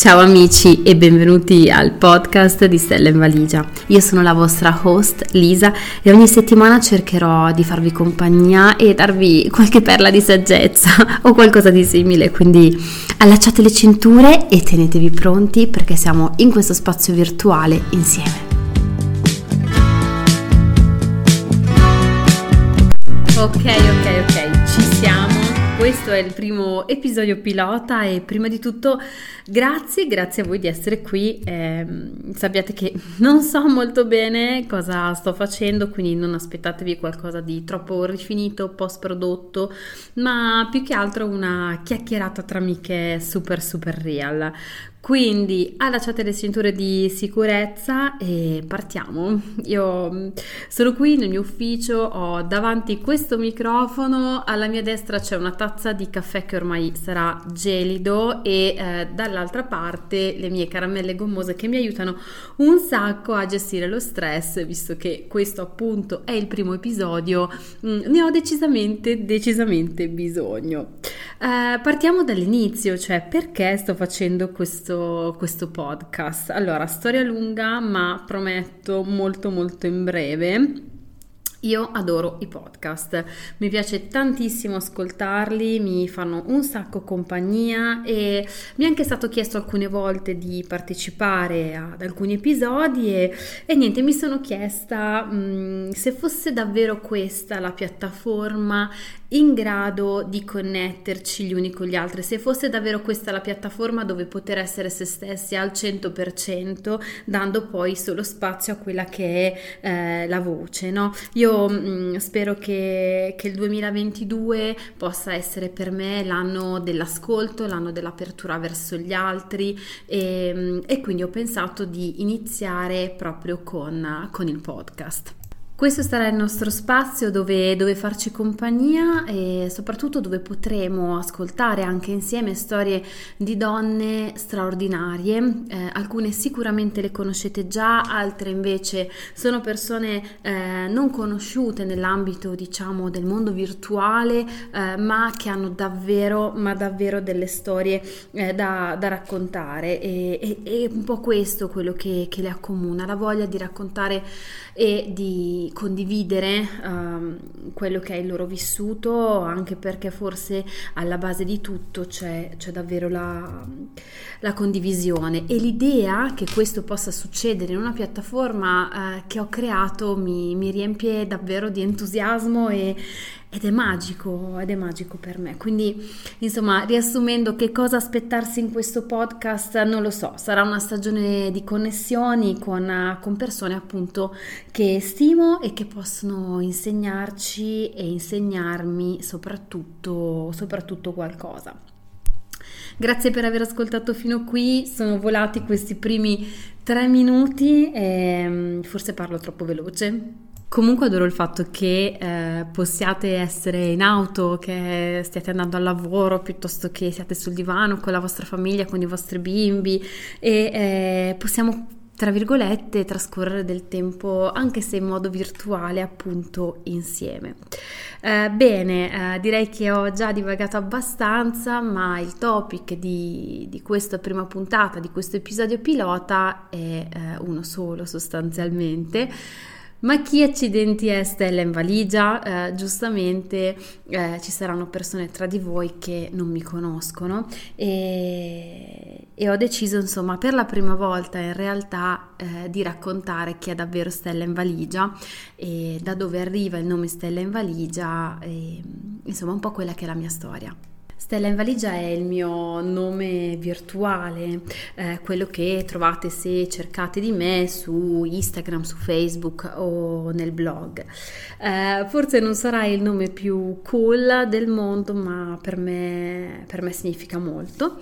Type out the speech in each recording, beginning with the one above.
Ciao amici e benvenuti al podcast di Stella in Valigia. Io sono la vostra host Lisa e ogni settimana cercherò di farvi compagnia e darvi qualche perla di saggezza o qualcosa di simile, quindi allacciate le cinture e tenetevi pronti perché siamo in questo spazio virtuale insieme. Ok, ok, questo è il primo episodio pilota e prima di tutto grazie, grazie a voi di essere qui. Eh, sappiate che non so molto bene cosa sto facendo, quindi non aspettatevi qualcosa di troppo rifinito, post prodotto, ma più che altro una chiacchierata tra amiche super super real. Quindi allacciate le cinture di sicurezza e partiamo. Io mm, sono qui nel mio ufficio, ho davanti questo microfono, alla mia destra c'è una tazza di caffè che ormai sarà gelido e eh, dall'altra parte le mie caramelle gommose che mi aiutano un sacco a gestire lo stress, visto che questo appunto è il primo episodio, mm, ne ho decisamente, decisamente bisogno. Eh, partiamo dall'inizio, cioè perché sto facendo questo questo, questo podcast. Allora, storia lunga, ma prometto molto molto in breve. Io adoro i podcast, mi piace tantissimo ascoltarli, mi fanno un sacco compagnia e mi è anche stato chiesto alcune volte di partecipare ad alcuni episodi e, e niente, mi sono chiesta mh, mm, se fosse davvero questa la piattaforma in grado di connetterci gli uni con gli altri, se fosse davvero questa la piattaforma dove poter essere se stessi al 100%, dando poi solo spazio a quella che è eh, la voce, no? Io mh, mm, spero che, che il 2022 possa essere per me l'anno dell'ascolto, l'anno dell'apertura verso gli altri e, mm, e quindi ho pensato di iniziare proprio con, con il podcast. Questo sarà il nostro spazio dove, dove, farci compagnia e soprattutto dove potremo ascoltare anche insieme storie di donne straordinarie. Eh, alcune sicuramente le conoscete già, altre invece sono persone eh, non conosciute nell'ambito diciamo del mondo virtuale, eh, ma che hanno davvero, ma davvero delle storie eh, da, da, raccontare. E, è un po' questo quello che, che le accomuna, la voglia di raccontare e di condividere um, quello che è il loro vissuto, anche perché forse alla base di tutto c'è, c'è davvero la, la, condivisione. E l'idea che questo possa succedere in una piattaforma uh, che ho creato mi, mi riempie davvero di entusiasmo e, ed è magico, ed è magico per me. Quindi, insomma, riassumendo che cosa aspettarsi in questo podcast, non lo so, sarà una stagione di connessioni con, con persone appunto che stimo e che possono insegnarci e insegnarmi soprattutto, soprattutto qualcosa. Grazie per aver ascoltato fino qui, sono volati questi primi tre minuti e mm, forse parlo troppo veloce. Comunque adoro il fatto che eh, possiate essere in auto, che stiate andando al lavoro piuttosto che siate sul divano con la vostra famiglia, con i vostri bimbi e eh, possiamo tra virgolette trascorrere del tempo anche se in modo virtuale appunto insieme. Eh, bene, eh, direi che ho già divagato abbastanza, ma il topic di, di questa prima puntata, di questo episodio pilota è eh, uno solo sostanzialmente ma chi accidenti è Stella in valigia? Eh, giustamente eh, ci saranno persone tra di voi che non mi conoscono e, e, ho deciso insomma per la prima volta in realtà eh, di raccontare chi è davvero Stella in valigia e da dove arriva il nome Stella in valigia e insomma un po' quella che è la mia storia. Stella in valigia è il mio nome virtuale, eh, quello che trovate se cercate di me su Instagram, su Facebook o nel blog. Eh, forse non sarà il nome più cool del mondo, ma per me, per me significa molto.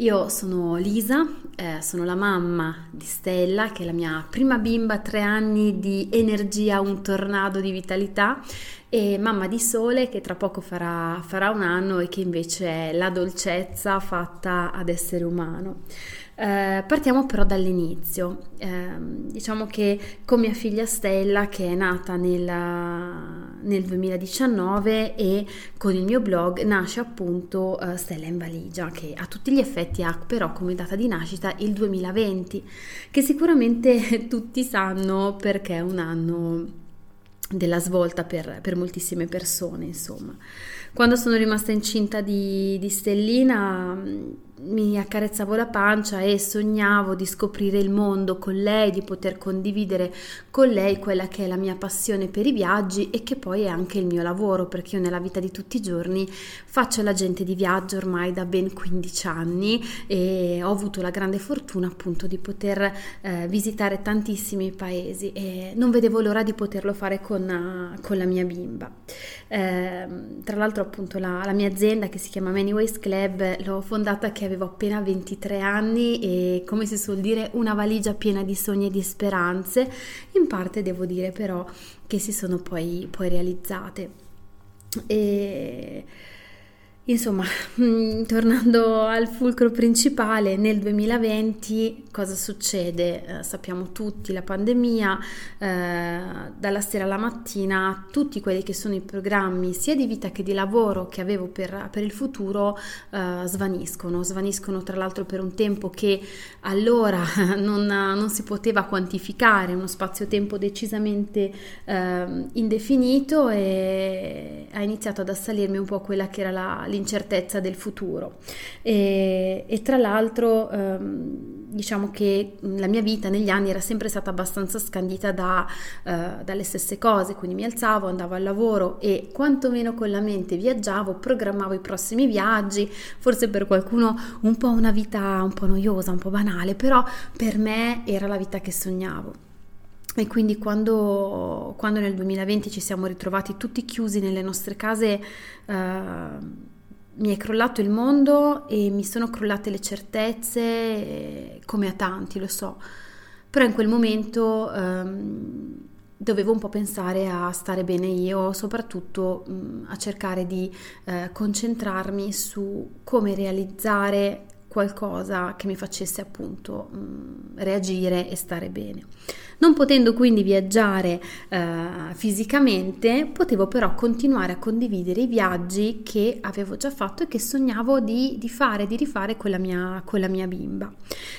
Io sono Lisa, eh, sono la mamma di Stella, che è la mia prima bimba, tre anni di energia, un tornado di vitalità e Mamma di Sole che tra poco farà, farà un anno e che invece è la dolcezza fatta ad essere umano. Eh, partiamo però dall'inizio. Eh, diciamo che con mia figlia Stella, che è nata nella, nel 2019, e con il mio blog nasce appunto eh, Stella in valigia, che a tutti gli effetti ha però come data di nascita il 2020, che sicuramente tutti sanno perché è un anno della svolta per, per moltissime persone, insomma. Quando sono rimasta incinta di, di Stellina mi accarezzavo la pancia e sognavo di scoprire il mondo con lei, di poter condividere con lei quella che è la mia passione per i viaggi e che poi è anche il mio lavoro, perché io nella vita di tutti i giorni faccio l'agente di viaggio ormai da ben 15 anni e ho avuto la grande fortuna appunto di poter eh, visitare tantissimi paesi e non vedevo l'ora di poterlo fare con, con la mia bimba. Eh, tra l'altro appunto la, la mia azienda che si chiama Manyways Club l'ho fondata che avevo appena 23 anni e come si suol dire una valigia piena di sogni e di speranze, in parte devo dire però che si sono poi, poi realizzate. E Insomma, mm, tornando al fulcro principale, nel 2020 cosa succede? Eh, sappiamo tutti, la pandemia, eh, dalla sera alla mattina, tutti quelli che sono i programmi sia di vita che di lavoro che avevo per, per il futuro eh, svaniscono, svaniscono tra l'altro per un tempo che allora non, non si poteva quantificare, uno spazio-tempo decisamente eh, indefinito e ha iniziato ad assalirmi un po' quella che era la l'incertezza del futuro. E, e tra l'altro ehm, diciamo che la mia vita negli anni era sempre stata abbastanza scandita da, eh, dalle stesse cose, quindi mi alzavo, andavo al lavoro e quantomeno con la mente viaggiavo, programmavo i prossimi viaggi, forse per qualcuno un po' una vita un po' noiosa, un po' banale, però per me era la vita che sognavo. E quindi quando, quando nel 2020 ci siamo ritrovati tutti chiusi nelle nostre case, eh, mi è crollato il mondo e mi sono crollate le certezze, eh, come a tanti, lo so. Però in quel momento ehm, dovevo un po' pensare a stare bene io, soprattutto mh, mm, a cercare di eh, concentrarmi su come realizzare qualcosa che mi facesse appunto mh, mm, reagire e stare bene. Non potendo quindi viaggiare eh, fisicamente, potevo però continuare a condividere i viaggi che avevo già fatto e che sognavo di, di fare, di rifare con la mia, con la mia bimba.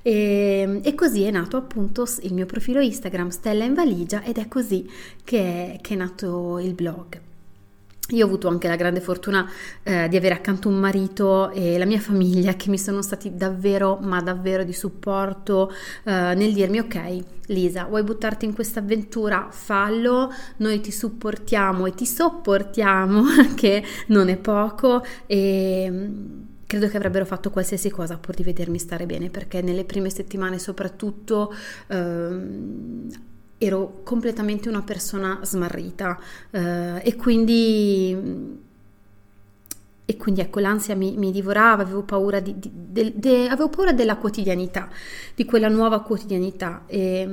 E, e, così è nato appunto il mio profilo Instagram Stella in valigia ed è così che è, che è nato il blog. Io ho avuto anche la grande fortuna eh, di avere accanto un marito e la mia famiglia che mi sono stati davvero, ma davvero di supporto eh, nel dirmi ok Lisa, vuoi buttarti in questa avventura? Fallo, noi ti supportiamo e ti sopportiamo, che non è poco e mm, credo che avrebbero fatto qualsiasi cosa pur di vedermi stare bene perché nelle prime settimane soprattutto ehm, ero completamente una persona smarrita eh, e quindi e quindi ecco l'ansia mi, mi divorava, avevo paura, di, di, de, de, avevo paura, della quotidianità, di quella nuova quotidianità e,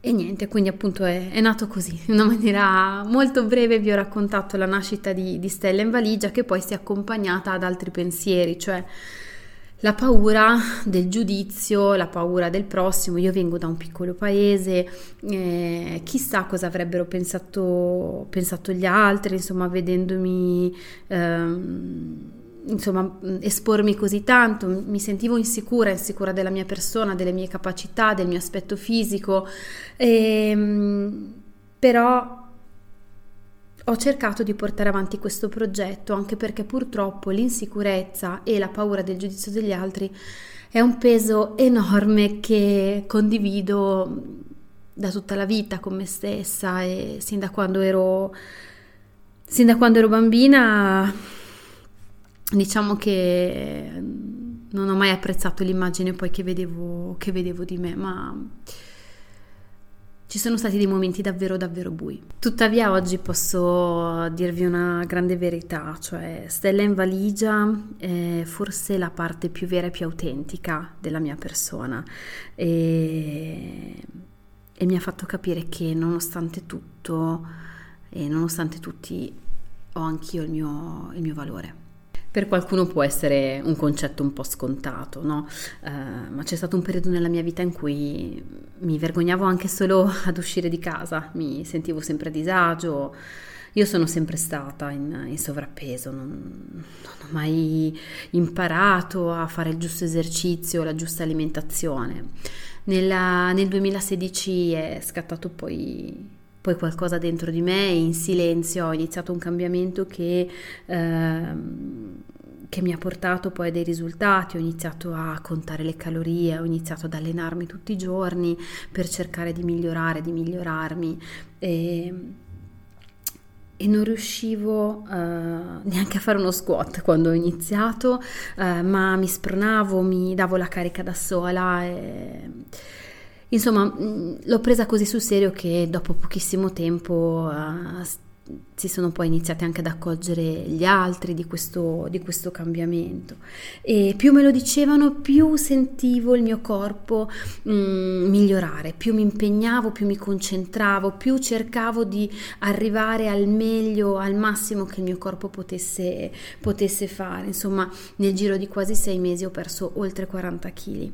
e niente, quindi appunto è, è, nato così, in una maniera molto breve vi ho raccontato la nascita di, di Stella in valigia che poi si è accompagnata ad altri pensieri, cioè la paura del giudizio, la paura del prossimo. Io vengo da un piccolo paese, eh, chissà cosa avrebbero pensato, pensato, gli altri, insomma, vedendomi. Ehm, insomma, espormi così tanto, mi sentivo insicura, insicura della mia persona, delle mie capacità, del mio aspetto fisico, e, ehm, però ho cercato di portare avanti questo progetto anche perché purtroppo l'insicurezza e la paura del giudizio degli altri è un peso enorme che condivido da tutta la vita con me stessa e sin da quando ero, da quando ero bambina diciamo che non ho mai apprezzato l'immagine poi che vedevo, che vedevo di me, ma ci sono stati dei momenti davvero davvero bui. Tuttavia oggi posso dirvi una grande verità, cioè Stella in valigia è forse la parte più vera e più autentica della mia persona e, e mi ha fatto capire che nonostante tutto e nonostante tutti ho anch'io il mio, il mio valore. Per qualcuno può essere un concetto un po' scontato, no? Uh, ma c'è stato un periodo nella mia vita in cui mi vergognavo anche solo ad uscire di casa, mi sentivo sempre a disagio. Io sono sempre stata in, in sovrappeso, non, non, ho mai imparato a fare il giusto esercizio, la giusta alimentazione. Nella, nel 2016 è scattato poi poi qualcosa dentro di me e in silenzio ho iniziato un cambiamento che, eh, che mi ha portato poi a dei risultati, ho iniziato a contare le calorie, ho iniziato ad allenarmi tutti i giorni per cercare di migliorare, di migliorarmi. E, e non riuscivo uh, neanche a fare uno squat quando ho iniziato, uh, ma mi spronavo, mi davo la carica da sola e Insomma, mm, l'ho presa così sul serio che dopo pochissimo tempo uh, si sono poi iniziati anche ad accorgere gli altri di questo, di questo, cambiamento e più me lo dicevano più sentivo il mio corpo mm, migliorare, più mi impegnavo, più mi concentravo, più cercavo di arrivare al meglio, al massimo che il mio corpo potesse, potesse fare. Insomma, nel giro di quasi sei mesi ho perso oltre 40 kg.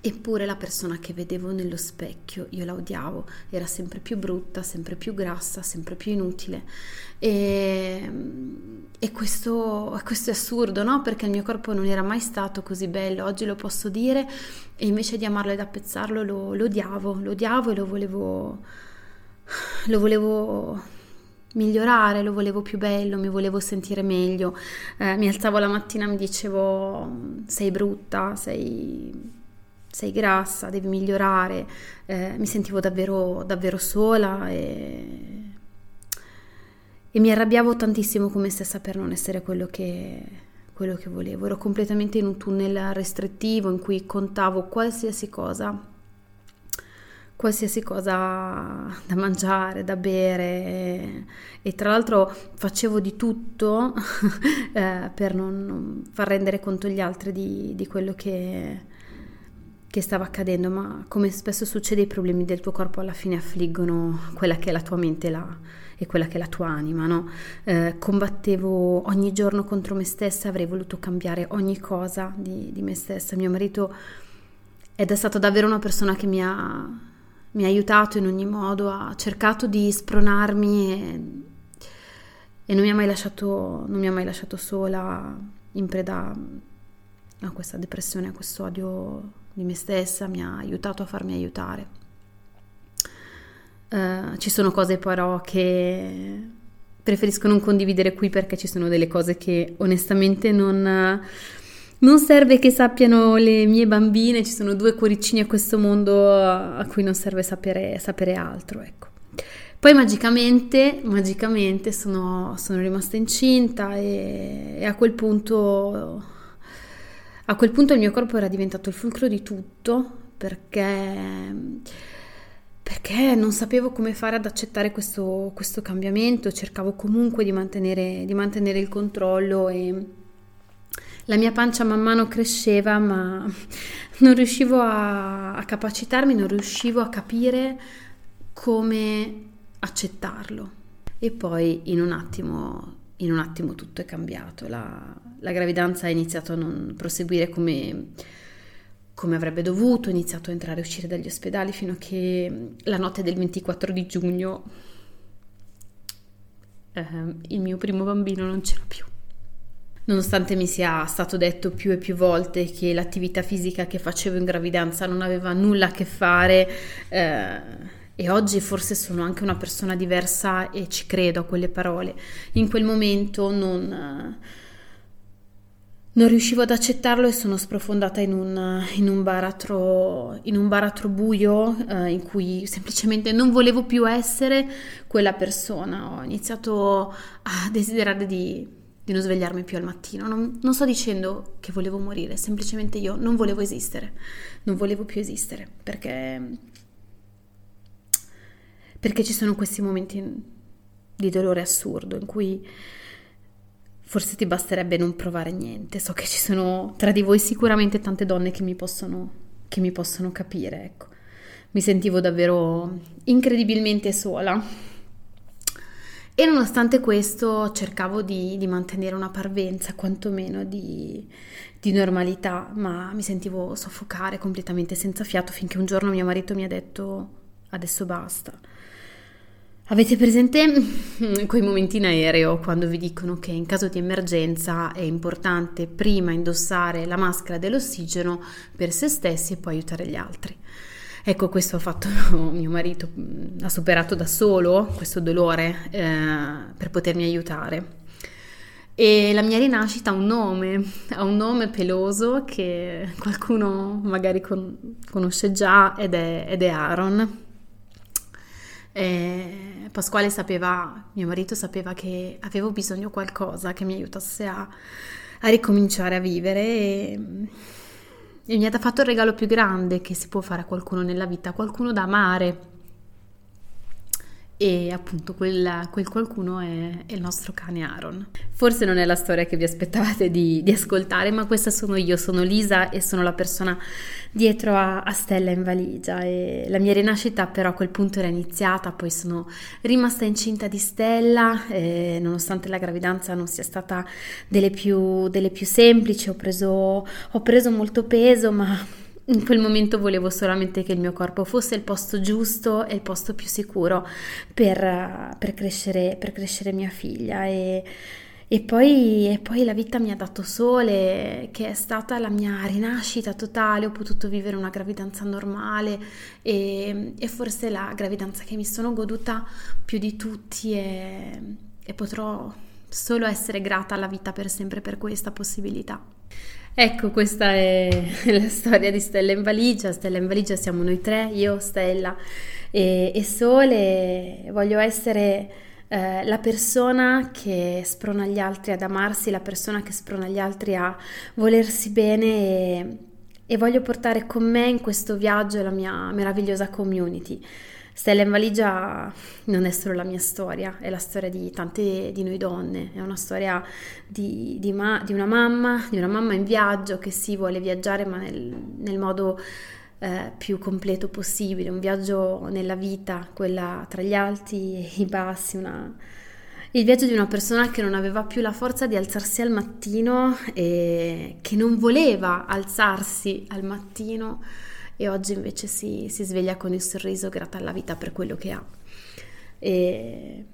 Eppure la persona che vedevo nello specchio io la odiavo, era sempre più brutta, sempre più grassa, sempre più inutile. E, e questo, questo, è assurdo, no? Perché il mio corpo non era mai stato così bello, oggi lo posso dire, e invece di amarlo ed apprezzarlo lo, lo odiavo, lo odiavo e lo volevo, lo volevo migliorare, lo volevo più bello, mi volevo sentire meglio. Eh, mi alzavo la mattina e mi dicevo sei brutta, sei sei grassa, devi migliorare, eh, mi sentivo davvero, davvero sola e, e, mi arrabbiavo tantissimo con me stessa per non essere quello che, quello che volevo. Ero completamente in un tunnel restrittivo in cui contavo qualsiasi cosa qualsiasi cosa da mangiare, da bere e tra l'altro facevo di tutto eh, per non, non, far rendere conto agli altri di, di quello che, che stava accadendo, ma come spesso succede i problemi del tuo corpo alla fine affliggono quella che è la tua mente la, e quella che è la tua anima, no? Eh, combattevo ogni giorno contro me stessa, avrei voluto cambiare ogni cosa di, di me stessa. Mio marito è stato davvero una persona che mi ha, mi ha aiutato in ogni modo, ha cercato di spronarmi e, e non, mi ha mai lasciato, non mi ha mai lasciato sola in preda a questa depressione, a questo odio di me stessa, mi ha aiutato a farmi aiutare. Uh, ci sono cose però che preferisco non condividere qui perché ci sono delle cose che onestamente non, non serve che sappiano le mie bambine, ci sono due cuoricini a questo mondo a cui non serve sapere, sapere altro, ecco. Poi magicamente, magicamente sono, sono rimasta incinta e, e a quel punto a quel punto il mio corpo era diventato il fulcro di tutto perché, perché non sapevo come fare ad accettare questo, questo cambiamento, cercavo comunque di mantenere, di mantenere il controllo e la mia pancia man mano cresceva ma non riuscivo a, a capacitarmi, non riuscivo a capire come accettarlo. E poi in un attimo in un attimo tutto è cambiato, la, la gravidanza ha iniziato a non proseguire come, come, avrebbe dovuto, ho iniziato a entrare e uscire dagli ospedali fino a che la notte del 24 di giugno eh, il mio primo bambino non c'era più. Nonostante mi sia stato detto più e più volte che l'attività fisica che facevo in gravidanza non aveva nulla a che fare, eh, e oggi forse sono anche una persona diversa e ci credo a quelle parole. In quel momento non, non riuscivo ad accettarlo e sono sprofondata in un, in un, baratro, in un baratro buio eh, in cui semplicemente non volevo più essere quella persona. Ho iniziato a desiderare di, di non svegliarmi più al mattino. Non, non, sto dicendo che volevo morire, semplicemente io non volevo esistere, non volevo più esistere perché perché ci sono questi momenti di dolore assurdo in cui forse ti basterebbe non provare niente. So che ci sono tra di voi sicuramente tante donne che mi possono, che mi possono capire, ecco. Mi sentivo davvero incredibilmente sola. E nonostante questo cercavo di, di mantenere una parvenza, quantomeno di, di normalità, ma mi sentivo soffocare completamente senza fiato finché un giorno mio marito mi ha detto adesso basta. Avete presente quei momenti in aereo quando vi dicono che in caso di emergenza è importante prima indossare la maschera dell'ossigeno per se stessi e poi aiutare gli altri? Ecco, questo ha fatto mio marito, mm, ha superato da solo questo dolore eh, per potermi aiutare. E la mia rinascita ha un nome, ha un nome peloso che qualcuno magari con, conosce già ed è, ed è Aaron. E Pasquale sapeva, mio marito sapeva che avevo bisogno di qualcosa che mi aiutasse a, a ricominciare a vivere e e mi ha fatto il regalo più grande che si può fare a qualcuno nella vita, qualcuno da amare. E appunto quel, quel qualcuno è, è, il nostro cane Aaron. Forse non è la storia che vi aspettavate di, di, ascoltare, ma questa sono io, sono Lisa e sono la persona dietro a, a Stella in valigia. E la mia rinascita però a quel punto era iniziata, poi sono rimasta incinta di Stella, nonostante la gravidanza non sia stata delle più, delle più semplici, ho preso, ho preso molto peso, ma in quel momento volevo solamente che il mio corpo fosse il posto giusto e il posto più sicuro per, per, crescere, per crescere, mia figlia e, e, poi, e, poi, la vita mi ha dato sole, che è stata la mia rinascita totale, ho potuto vivere una gravidanza normale e, e forse la gravidanza che mi sono goduta più di tutti e, e potrò solo essere grata alla vita per sempre per questa possibilità. Ecco, questa è la storia di Stella in valigia. Stella in valigia siamo noi tre, io, Stella e, e Sole. Voglio essere eh, la persona che sprona gli altri ad amarsi, la persona che sprona gli altri a volersi bene e, e voglio portare con me in questo viaggio la mia meravigliosa community. Stella in valigia non è solo la mia storia, è la storia di tante di noi donne, è una storia di, di, ma, di una mamma, di una mamma in viaggio che si vuole viaggiare ma nel, nel modo eh, più completo possibile, un viaggio nella vita, quella tra gli alti e i bassi, una, il viaggio di una persona che non aveva più la forza di alzarsi al mattino e che non voleva alzarsi al mattino e oggi invece si, si sveglia con il sorriso grata alla vita per quello che ha. E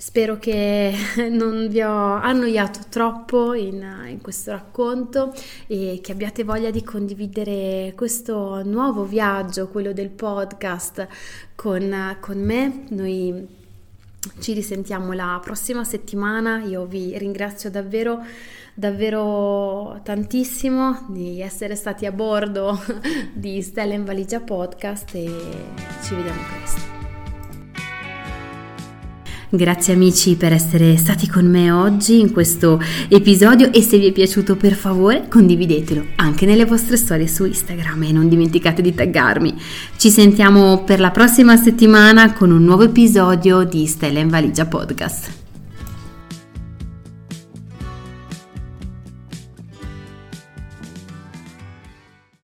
Spero che non vi ho annoiato troppo in, in, questo racconto e che abbiate voglia di condividere questo nuovo viaggio, quello del podcast, con, con me. Noi ci risentiamo la prossima settimana. Io vi ringrazio davvero davvero tantissimo di essere stati a bordo di Stella in Valigia Podcast e ci vediamo presto. Grazie amici per essere stati con me oggi in questo episodio e se vi è piaciuto per favore condividetelo anche nelle vostre storie su Instagram e non dimenticate di taggarmi. Ci sentiamo per la prossima settimana con un nuovo episodio di Stella in Valigia Podcast.